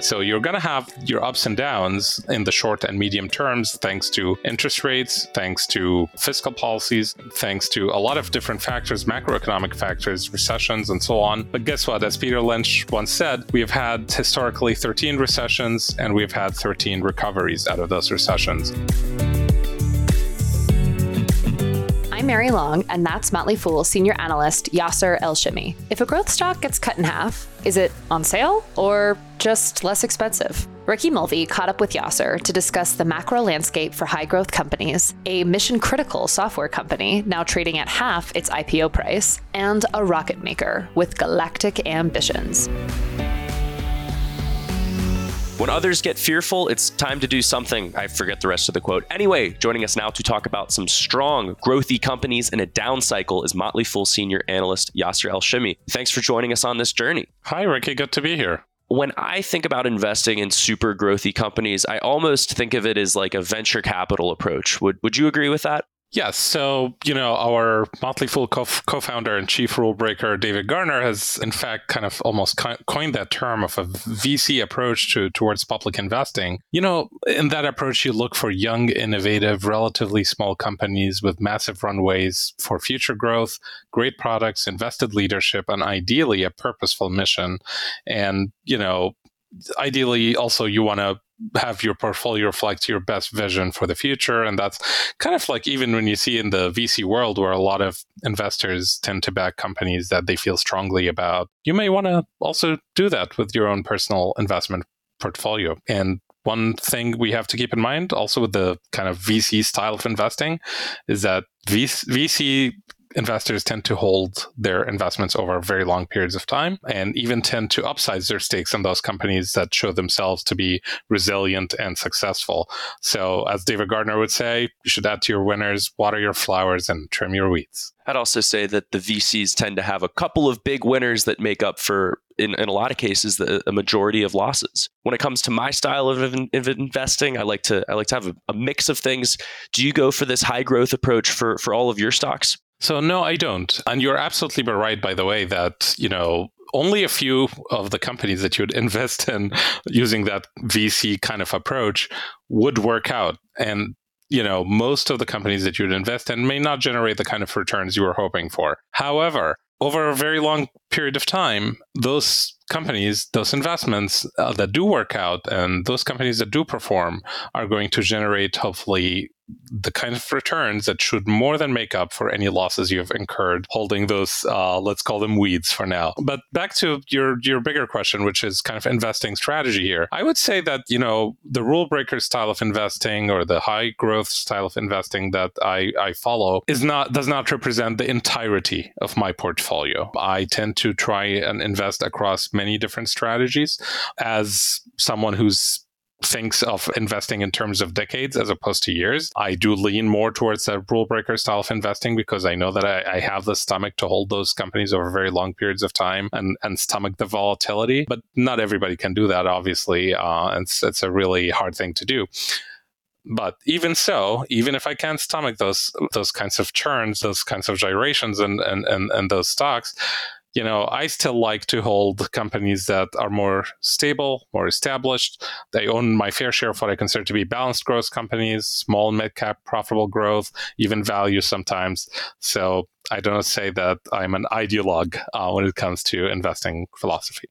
So you're going to have your ups and downs in the short and medium terms, thanks to interest rates, thanks to fiscal policies, thanks to a lot of different factors, macroeconomic factors, recessions, and so on. But guess what? As Peter Lynch once said, we have had historically 13 recessions and we've had 13 recoveries out of those recessions. Mary Long, and that's Motley Fool senior analyst Yasser El-Shimy. If a growth stock gets cut in half, is it on sale or just less expensive? Ricky Mulvey caught up with Yasser to discuss the macro landscape for high growth companies, a mission critical software company now trading at half its IPO price, and a rocket maker with galactic ambitions. When others get fearful, it's time to do something. I forget the rest of the quote. Anyway, joining us now to talk about some strong, growthy companies in a down cycle is Motley Fool senior analyst Yasser El-Shimy. Thanks for joining us on this journey. Hi, Ricky. Good to be here when I think about investing in super growthy companies, I almost think of it as like a venture capital approach. Would would you agree with that? Yes. So, you know, our Motley Fool co founder and chief rule breaker, David Gardner, has in fact kind of almost coined that term of a VC approach to, towards public investing. You know, in that approach, you look for young, innovative, relatively small companies with massive runways for future growth, great products, invested leadership, and ideally a purposeful mission. And, you know, ideally also you want to have your portfolio reflect your best vision for the future. And that's kind of like even when you see in the VC world where a lot of investors tend to back companies that they feel strongly about, you may want to also do that with your own personal investment portfolio. And one thing we have to keep in mind also with the kind of VC style of investing is that VC investors tend to hold their investments over very long periods of time and even tend to upsize their stakes in those companies that show themselves to be resilient and successful. So, as David Gardner would say, you should add to your winners, water your flowers, and trim your weeds. I'd also say that the VCs tend to have a couple of big winners that make up for, in, in a lot of cases, the a majority of losses. When it comes to my style of, of investing, I like to I like to have a, a mix of things. Do you go for this high growth approach for for all of your stocks? So no, I don't. And you're absolutely right, by the way, that you know only a few of the companies that you'd invest in using that VC kind of approach would work out. And you know, most of the companies that you'd invest in may not generate the kind of returns you were hoping for. However, over a very long period of time, those companies, those investments uh, that do work out and those companies that do perform are going to generate hopefully the kind of returns that should more than make up for any losses you have incurred holding those uh, let's call them weeds for now. But back to your your bigger question which is kind of investing strategy here. I would say that you know the rule breaker style of investing or the high growth style of investing that i i follow is not does not represent the entirety of my portfolio. I tend to try and invest across many different strategies. As someone who's thinks of investing in terms of decades as opposed to years. I do lean more towards a rule breaker style of investing because I know that I, I, have the stomach to hold those companies over very long periods of time and, and stomach the volatility. But not everybody can do that, obviously. Uh, it's, it's a really hard thing to do. But even so, even if I can't stomach those those kinds of churns, those kinds of gyrations and and, and, and those stocks, you know, I still like to hold companies that are more stable, more established. They own my fair share of what I consider to be balanced growth companies, small mid cap profitable growth, even value sometimes. So I don't say that I'm an ideologue uh, when it comes to investing philosophy.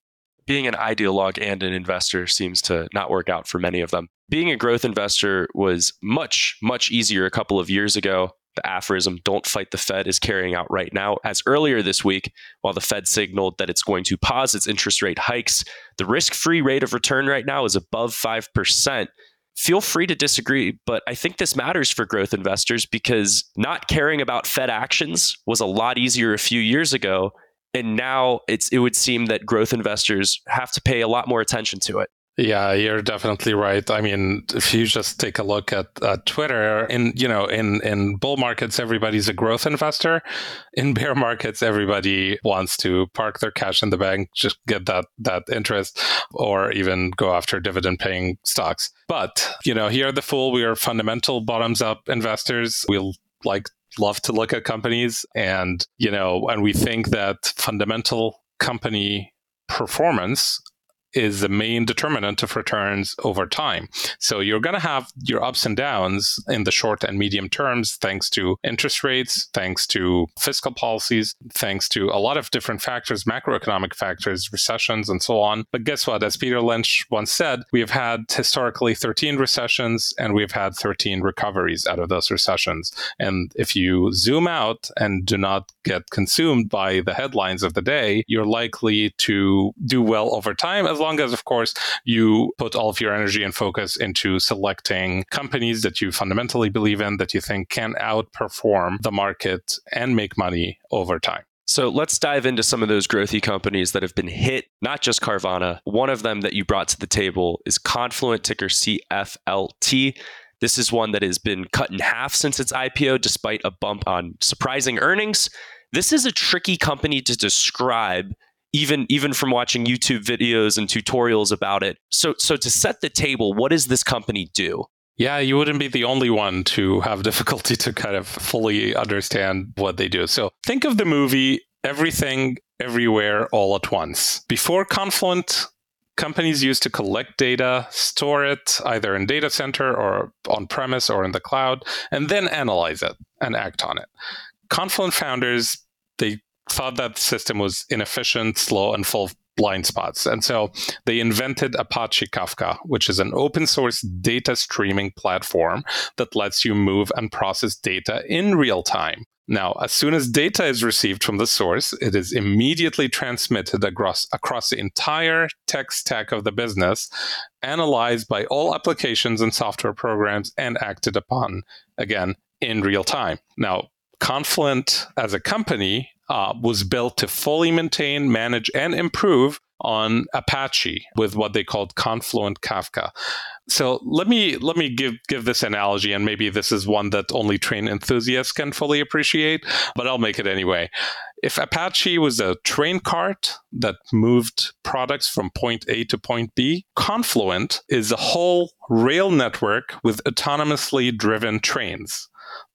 Being an ideologue and an investor seems to not work out for many of them. Being a growth investor was much, much easier a couple of years ago the aphorism, don't fight the Fed, is carrying out right now. As earlier this week, while the Fed signaled that it's going to pause its interest rate hikes, the risk free rate of return right now is above 5%. Feel free to disagree, but I think this matters for growth investors because not caring about Fed actions was a lot easier a few years ago. And now it's, it would seem that growth investors have to pay a lot more attention to it. Yeah, you're definitely right. I mean, if you just take a look at uh, Twitter, in you know, in in bull markets, everybody's a growth investor. In bear markets, everybody wants to park their cash in the bank, just get that that interest, or even go after dividend paying stocks. But you know, here at the Fool, we are fundamental bottoms up investors. We'll like love to look at companies, and you know, and we think that fundamental company performance is the main determinant of returns over time. So you're going to have your ups and downs in the short and medium terms, thanks to interest rates, thanks to fiscal policies, thanks to a lot of different factors, macroeconomic factors, recessions, and so on. But guess what? As Peter Lynch once said, we have had historically 13 recessions and we've had 13 recoveries out of those recessions. And if you zoom out and do not get consumed by the headlines of the day, you're likely to do well over time as long as, of course, you put all of your energy and focus into selecting companies that you fundamentally believe in, that you think can outperform the market and make money over time. So let's dive into some of those growthy companies that have been hit, not just Carvana. One of them that you brought to the table is Confluent, ticker CFLT. This is one that has been cut in half since its IPO, despite a bump on surprising earnings. This is a tricky company to describe even even from watching YouTube videos and tutorials about it. So so to set the table, what does this company do? Yeah, you wouldn't be the only one to have difficulty to kind of fully understand what they do. So think of the movie Everything Everywhere All at Once. Before Confluent, companies used to collect data, store it either in data center or on premise or in the cloud, and then analyze it and act on it. Confluent founders, they thought that system was inefficient, slow, and full of blind spots. And so they invented Apache Kafka, which is an open source data streaming platform that lets you move and process data in real time. Now, as soon as data is received from the source, it is immediately transmitted across, across the entire tech stack of the business, analyzed by all applications and software programs, and acted upon, again, in real time. Now, Confluent as a company uh, was built to fully maintain, manage, and improve on Apache with what they called Confluent Kafka. So let me let me give give this analogy, and maybe this is one that only train enthusiasts can fully appreciate, but I'll make it anyway. If Apache was a train cart that moved products from point A to point B, Confluent is a whole rail network with autonomously driven trains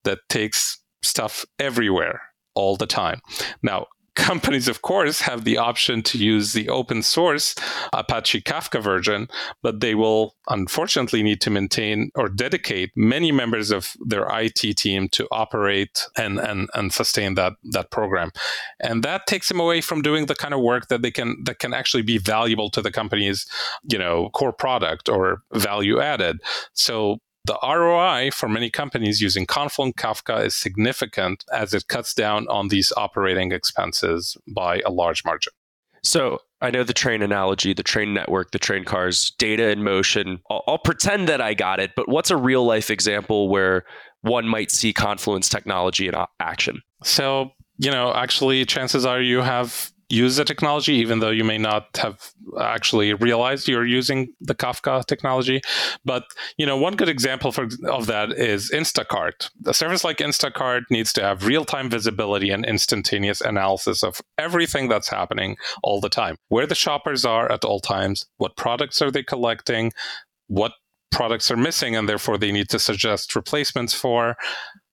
that takes stuff everywhere all the time. Now, companies, of course, have the option to use the open source Apache Kafka version, but they will unfortunately need to maintain or dedicate many members of their IT team to operate and, and, and sustain that, that program. And that takes them away from doing the kind of work that they can that can actually be valuable to the company's, you know, core product or value added. So the ROI for many companies using Confluent Kafka is significant as it cuts down on these operating expenses by a large margin. So I know the train analogy, the train network, the train cars, data in motion. I'll, I'll pretend that I got it, but what's a real life example where one might see Confluent's technology in action? So, you know, actually, chances are you have use the technology, even though you may not have actually realized you're using the Kafka technology. But you know, one good example for, of that is Instacart. A service like Instacart needs to have real-time visibility and instantaneous analysis of everything that's happening all the time. Where the shoppers are at all times, what products are they collecting, what products are missing and therefore they need to suggest replacements for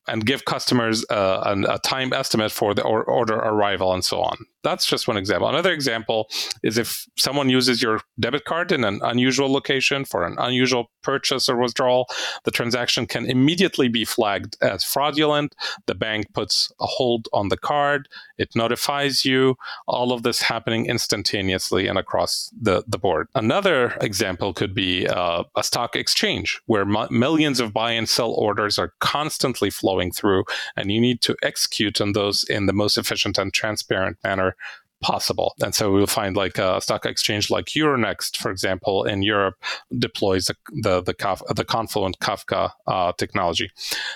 and give customers uh, a time estimate for the order arrival and so on. That's just one example. Another example is if someone uses your debit card in an unusual location for an unusual purchase or withdrawal, the transaction can immediately be flagged as fraudulent. The bank puts a hold on the card, it notifies you, all of this happening instantaneously and across the, the board. Another example could be uh, a stock exchange where m- millions of buy and sell orders are constantly flowing through, and you need to execute on those in the most efficient and transparent manner possible. And so we'll find like a stock exchange like Euronext, for example, in Europe deploys the the the, Kaf- the Confluent Kafka uh, technology.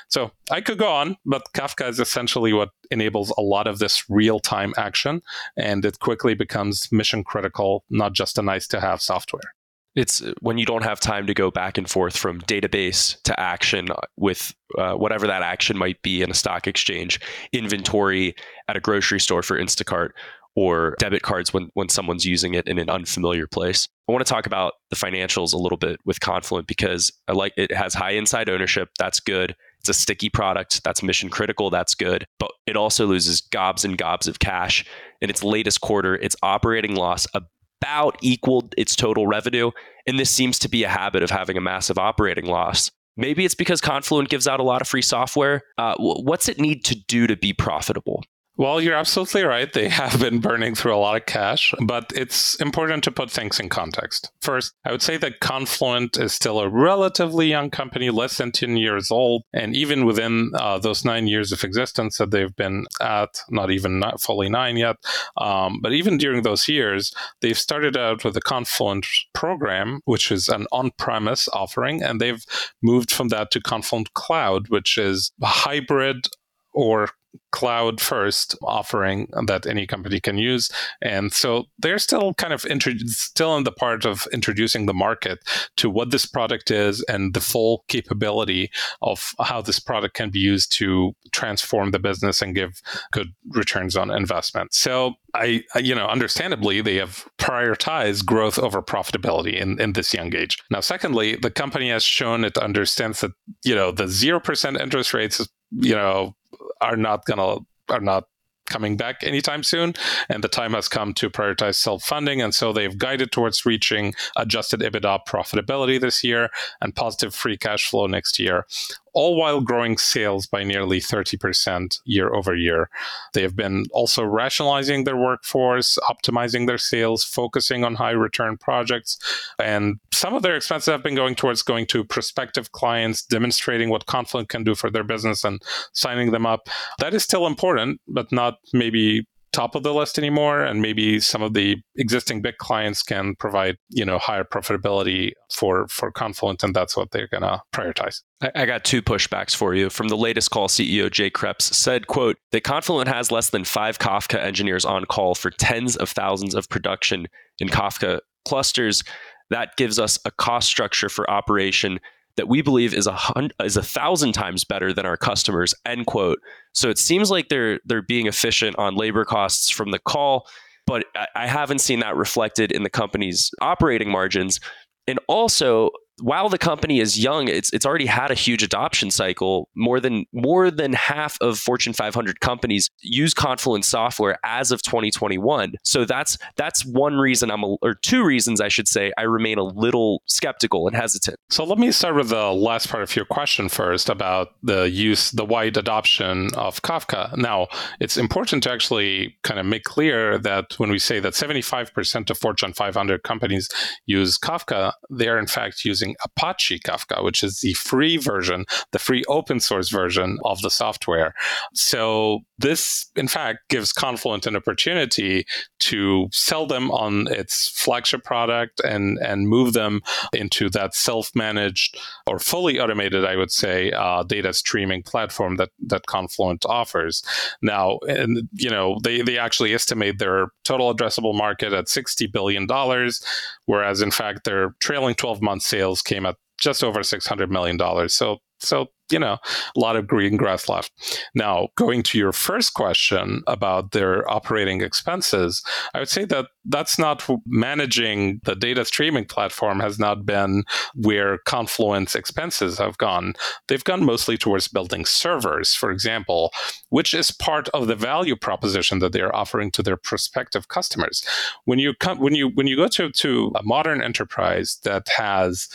So I could go on, but Kafka is essentially what enables a lot of this real time action, and it quickly becomes mission critical, not just a nice to have software. It's uh, when you don't have time to go back and forth from database to action with uh, whatever that action might be in a stock exchange, inventory at a grocery store for Instacart, or debit cards when, when someone's using it in an unfamiliar place. I want to talk about the financials a little bit with Confluent because I like it has high inside ownership. That's good. It's a sticky product. That's mission critical. That's good. But it also loses gobs and gobs of cash. In its latest quarter, its operating loss, a about equaled its total revenue. And this seems to be a habit of having a massive operating loss. Maybe it's because Confluent gives out a lot of free software. Uh, what's it need to do to be profitable? Well, you're absolutely right. They have been burning through a lot of cash, but it's important to put things in context. First, I would say that Confluent is still a relatively young company, less than 10 years old. And even within uh, those nine years of existence that they've been at, not even not fully nine yet, um, but even during those years, they've started out with the Confluent program, which is an on premise offering, and they've moved from that to Confluent Cloud, which is a hybrid or cloud first offering that any company can use and so they're still kind of intro- still in the part of introducing the market to what this product is and the full capability of how this product can be used to transform the business and give good returns on investment so I, you know, understandably, they have prioritized growth over profitability in, in this young age. Now, secondly, the company has shown it understands that, you know, the 0% interest rates, you know, are not gonna are not coming back anytime soon. And the time has come to prioritize self funding. And so they've guided towards reaching adjusted EBITDA profitability this year and positive free cash flow next year, all while growing sales by nearly 30% year over year. They have been also rationalizing their workforce, optimizing their sales, focusing on high return projects. And some of their expenses have been going towards going to prospective clients, demonstrating what Confluent can do for their business and signing them up. That is still important, but not maybe top of the list anymore and maybe some of the existing big clients can provide you know higher profitability for for confluent and that's what they're going to prioritize. I, got two pushbacks for you. From the latest call ceo jay kreps said quote that confluent has less than five kafka engineers on call for tens of thousands of production in kafka clusters. That gives us a cost structure for operation that we believe is a hundred, is a thousand times better than our customers. End quote. So it seems like they're they're being efficient on labor costs from the call, but I, I haven't seen that reflected in the company's operating margins. And also, while the company is young, it's it's already had a huge adoption cycle. More than more than half of Fortune 500 companies use Confluent software as of 2021. So that's that's one reason I'm a, or two reasons I should say I remain a little skeptical and hesitant. So let me start with the last part of your question first about the use the wide adoption of Kafka. Now, it's important to actually kind of make clear that when we say that 75% of Fortune 500 companies use Kafka, they are in fact using using Apache Kafka, which is the free version, the free open source version of the software. So this, in fact, gives Confluent an opportunity to sell them on its flagship product and and move them into that self-managed or fully automated, I would say, uh, data streaming platform that that Confluent offers. Now, and you know, they they actually estimate their total addressable market at sixty billion dollars, whereas in fact their trailing twelve month sales came at just over $600 million. So, so you know, a lot of green grass left. Now, going to your first question about their operating expenses, I would say that that's not managing the data streaming platform has not been where Confluent's expenses have gone. They've gone mostly towards building servers, for example, which is part of the value proposition that they're offering to their prospective customers. When you come, when you when you go to to a modern enterprise that has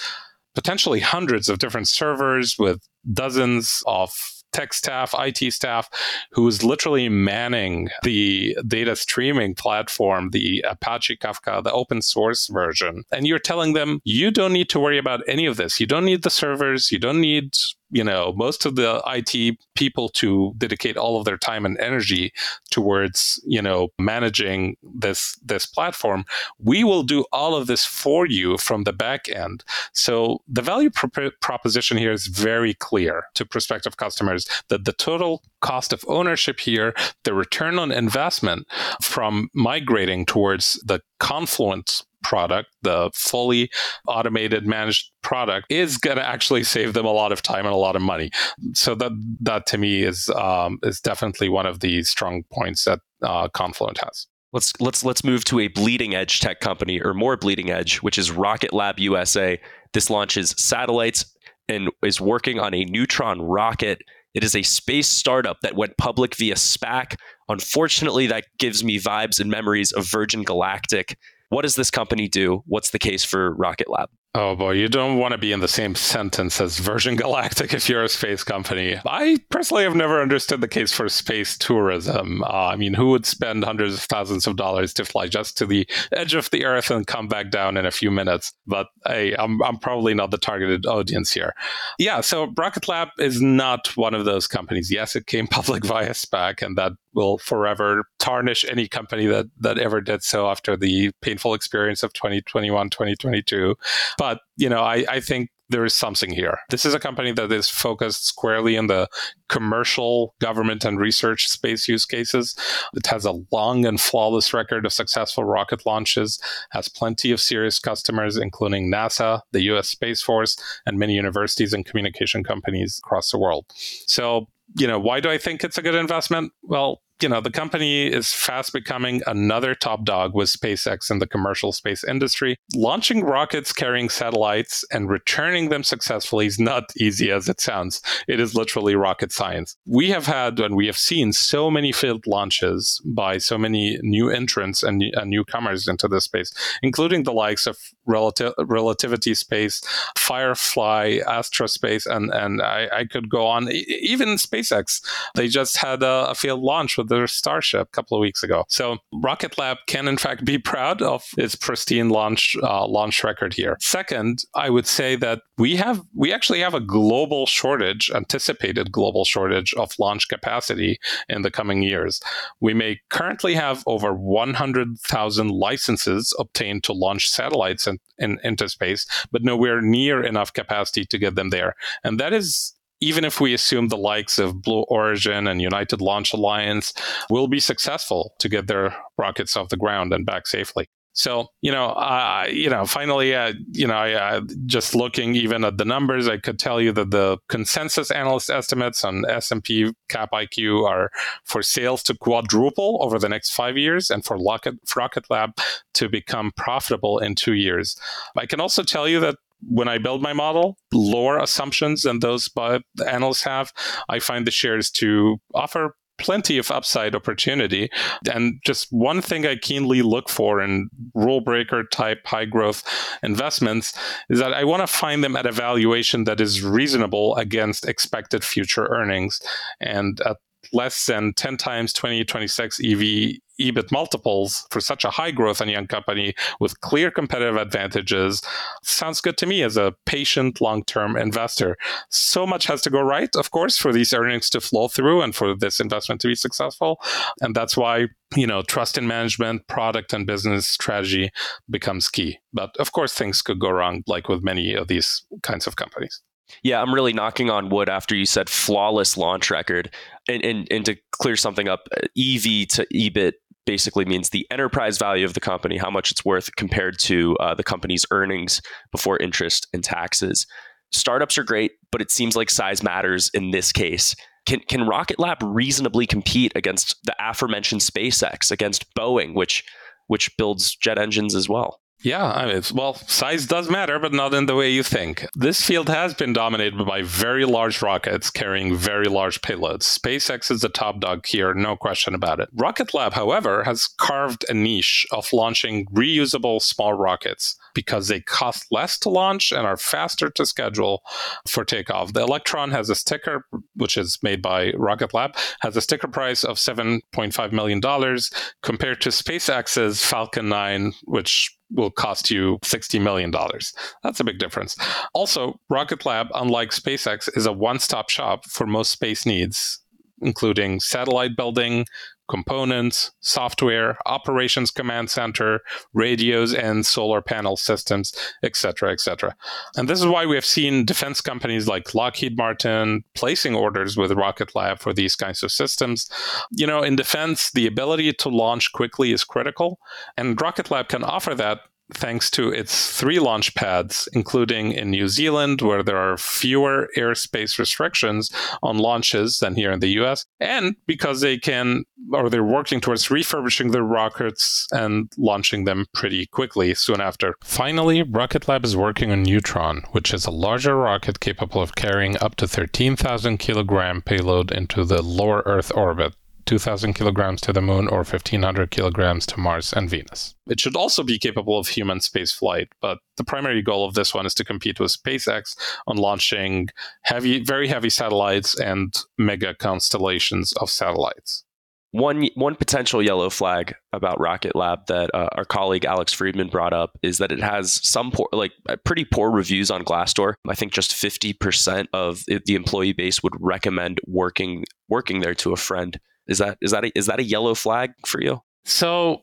potentially hundreds of different servers with dozens of tech staff, IT staff, who is literally manning the data streaming platform, the Apache Kafka, the open source version. And you're telling them, you don't need to worry about any of this. You don't need the servers. You don't need you know most of the IT people to dedicate all of their time and energy towards you know managing this this platform we will do all of this for you from the back end. So the value pro- proposition here is very clear to prospective customers that the total cost of ownership here the return on investment from migrating towards the confluent product, the fully automated managed product, is going to actually save them a lot of time and a lot of money. So that that to me is um, is definitely one of the strong points that uh, Confluent has. Let's let's let's move to a bleeding edge tech company or more bleeding edge, which is Rocket Lab USA. This launches satellites and is working on a neutron rocket. It is a space startup that went public via SPAC. Unfortunately, that gives me vibes and memories of Virgin Galactic What does this company do? What's the case for Rocket Lab? Oh boy, you don't want to be in the same sentence as Virgin Galactic if you're a space company. I personally have never understood the case for space tourism. Uh, I mean, who would spend hundreds of thousands of dollars to fly just to the edge of the Earth and come back down in a few minutes? But hey, I'm, I'm probably not the targeted audience here. Yeah, so Rocket Lab is not one of those companies. Yes, it came public via SPAC, and that will forever tarnish any company that that ever did so after the painful experience of 2021 2022 but you know i i think there is something here. This is a company that is focused squarely in the commercial, government, and research space use cases. It has a long and flawless record of successful rocket launches, has plenty of serious customers, including NASA, the US Space Force, and many universities and communication companies across the world. So, you know, why do I think it's a good investment? Well, you know, the company is fast becoming another top dog with SpaceX in the commercial space industry. Launching rockets carrying satellites and returning them successfully is not easy as it sounds. It is literally rocket science. We have had and we have seen so many failed launches by so many new entrants and, and newcomers into this space, including the likes of Relati- Relativity Space, Firefly, Astra Space, and, and I, I could go on. Even SpaceX, they just had a, a failed launch with their Starship a couple of weeks ago. So Rocket Lab can in fact be proud of its pristine launch uh, launch record here. Second, I would say that we have we actually have a global shortage, anticipated global shortage of launch capacity in the coming years. We may currently have over 100,000 licenses obtained to launch satellites in, in, into space, but nowhere near enough capacity to get them there. And that is even if we assume the likes of Blue Origin and United Launch Alliance will be successful to get their rockets off the ground and back safely. So, you know, uh, you know, finally, uh, you know, uh, just looking even at the numbers, I could tell you that the consensus analyst estimates on S&P Cap IQ are for sales to quadruple over the next five years, and for Rocket, Rocket Lab to become profitable in two years. I can also tell you that when I build my model, lower assumptions than those analysts have, I find the shares to offer plenty of upside opportunity. And just one thing I keenly look for in rule breaker type high growth investments is that I want to find them at a valuation that is reasonable against expected future earnings. And at less than 10 times 2026 EV EBIT multiples for such a high growth and young company with clear competitive advantages sounds good to me as a patient long term investor. So much has to go right, of course, for these earnings to flow through and for this investment to be successful. And that's why, you know, trust in management, product, and business strategy becomes key. But of course, things could go wrong, like with many of these kinds of companies. Yeah, I'm really knocking on wood after you said flawless launch record. And, and, and to clear something up, EV to EBIT basically means the enterprise value of the company, how much it's worth compared to uh, the company's earnings before interest and taxes. Startups are great, but it seems like size matters in this case. Can, can Rocket Lab reasonably compete against the aforementioned SpaceX, against Boeing, which which builds jet engines as well? Yeah, I mean, well, size does matter, but not in the way you think. This field has been dominated by very large rockets carrying very large payloads. SpaceX is the top dog here, no question about it. Rocket Lab, however, has carved a niche of launching reusable small rockets because they cost less to launch and are faster to schedule for takeoff. The Electron has a sticker, which is made by Rocket Lab, has a sticker price of $7.5 million compared to SpaceX's Falcon 9, which will cost you $60 million. That's a big difference. Also, Rocket Lab, unlike SpaceX, is a one stop shop for most space needs, including satellite building, components, software, operations command center, radios and solar panel systems, etc., etc. And this is why we have seen defense companies like Lockheed Martin placing orders with Rocket Lab for these kinds of systems. You know, in defense, the ability to launch quickly is critical, and Rocket Lab can offer that thanks to its three launch pads, including in New Zealand, where there are fewer airspace restrictions on launches than here in the US, and because they can, or they're working towards refurbishing their rockets and launching them pretty quickly soon after. Finally, Rocket Lab is working on Neutron, which is a larger rocket capable of carrying up to 13,000 kilogram payload into the lower Earth orbit 2,000 kilograms to the moon or 1,500 kilograms to Mars and Venus. It should also be capable of human space flight, but the primary goal of this one is to compete with SpaceX on launching heavy, very heavy satellites and mega constellations of satellites. One one potential yellow flag about Rocket Lab that uh, our colleague Alex Friedman brought up is that it has some poor, like uh, pretty poor reviews on Glassdoor. I think just fifty percent of the employee base would recommend working working there to a friend. Is that is that a, is that a yellow flag for you? So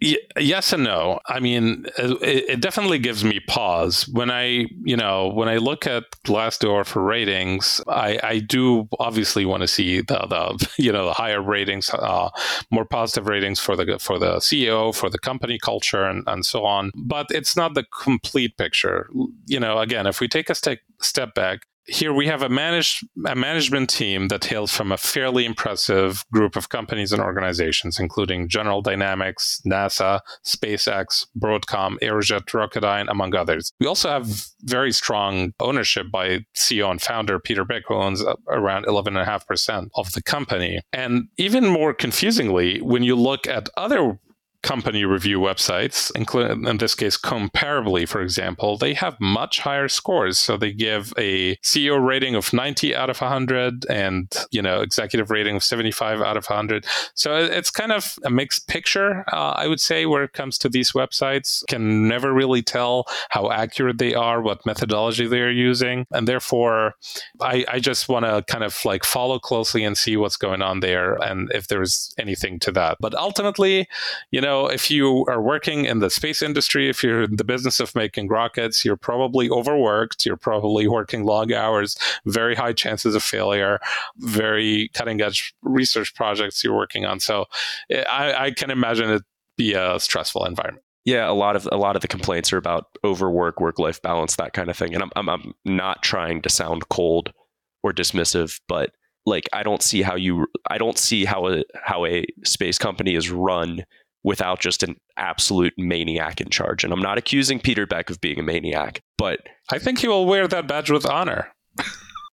yes and no. I mean, it, it, definitely gives me pause when I, you know, when I look at Glassdoor for ratings. I, I do obviously want to see the, the, you know, the higher ratings, uh, more positive ratings for the for the CEO, for the company culture, and, and so on. But it's not the complete picture. You know, again, if we take a step step back, here we have a managed a management team that hails from a fairly impressive group of companies and organizations, including General Dynamics, NASA, SpaceX, Broadcom, Aerojet Rocketdyne, among others. We also have very strong ownership by CEO and founder Peter Beck, who owns uh, around 11.5% of the company. And even more confusingly, when you look at other company review websites, including in this case Comparably, for example, they have much higher scores. So they give a CEO rating of 90 out of 100 and you know executive rating of 75 out of 100. So it's kind of a mixed picture, uh, I would say, where it comes to these websites. Can never really tell how accurate they are, what methodology they are using, and therefore, I, I just want to kind of like follow closely and see what's going on there and if there's anything to that. But ultimately, you know know, if you are working in the space industry, if you're in the business of making rockets, you're probably overworked. You're probably working long hours, very high chances of failure, very cutting edge research projects you're working on. So eh, I, I can imagine it be a stressful environment. Yeah, a lot of a lot of the complaints are about overwork, work life balance, that kind of thing. And I'm, I'm I'm not trying to sound cold or dismissive, but like I don't see how you I don't see how a how a space company is run without just an absolute maniac in charge. And I'm not accusing Peter Beck of being a maniac, but I think he will wear that badge with honor.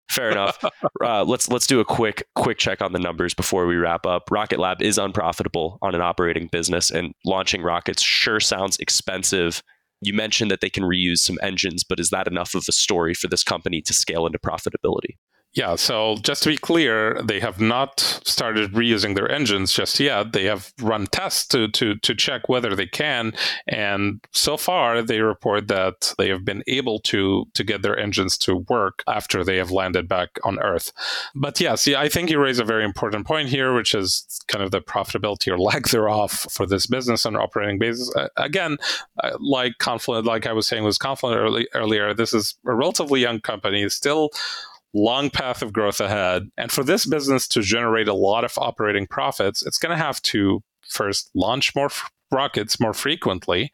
Fair enough. Uh, let's let's do a quick quick check on the numbers before we wrap up. Rocket Lab is unprofitable on an operating business, and launching rockets sure sounds expensive. You mentioned that they can reuse some engines, but is that enough of a story for this company to scale into profitability? Yeah, so just to be clear, they have not started reusing their engines just yet. They have run tests to, to, to check whether they can. And so far, they report that they have been able to, to get their engines to work after they have landed back on Earth. But yeah, see, I think you raise a very important point here, which is kind of the profitability or lack thereof for this business on an operating basis. Again, like Confluent, like I was saying was Confluent early, earlier, this is a relatively young company, still long path of growth ahead. And for this business to generate a lot of operating profits, it's going to have to first launch more f- rockets more frequently,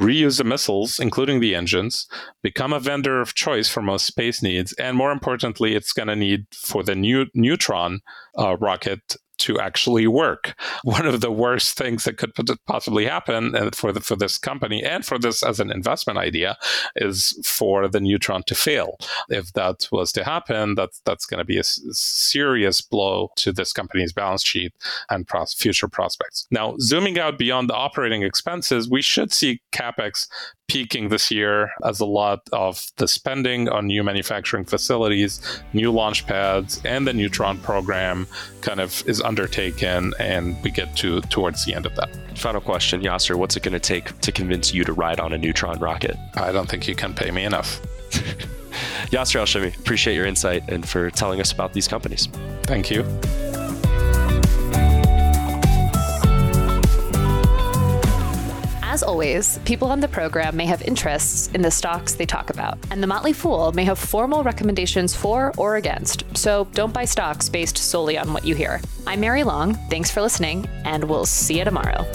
reuse the missiles, including the engines, become a vendor of choice for most space needs, and more importantly, it's going to need for the new Neutron uh, rocket to actually work. One of the worst things that could possibly happen uh, for the, for this company and for this as an investment idea is for the Neutron to fail. If that was to happen, that's that's going to be a serious blow to this company's balance sheet and pros- future prospects. Now, zooming out beyond the operating expenses, we should see capex peaking this year as a lot of the spending on new manufacturing facilities, new launch pads, and the Neutron program kind of is undertaken, and we get to towards the end of that. Final question, Yasser, what's it going to take to convince you to ride on a Neutron rocket? I don't think you can pay me enough. Yasser El-Shimy, appreciate your insight and for telling us about these companies. Thank you. As always, people on the program may have interests in the stocks they talk about, and the Motley Fool may have formal recommendations for or against, so don't buy stocks based solely on what you hear. I'm Mary Long, thanks for listening, and we'll see you tomorrow.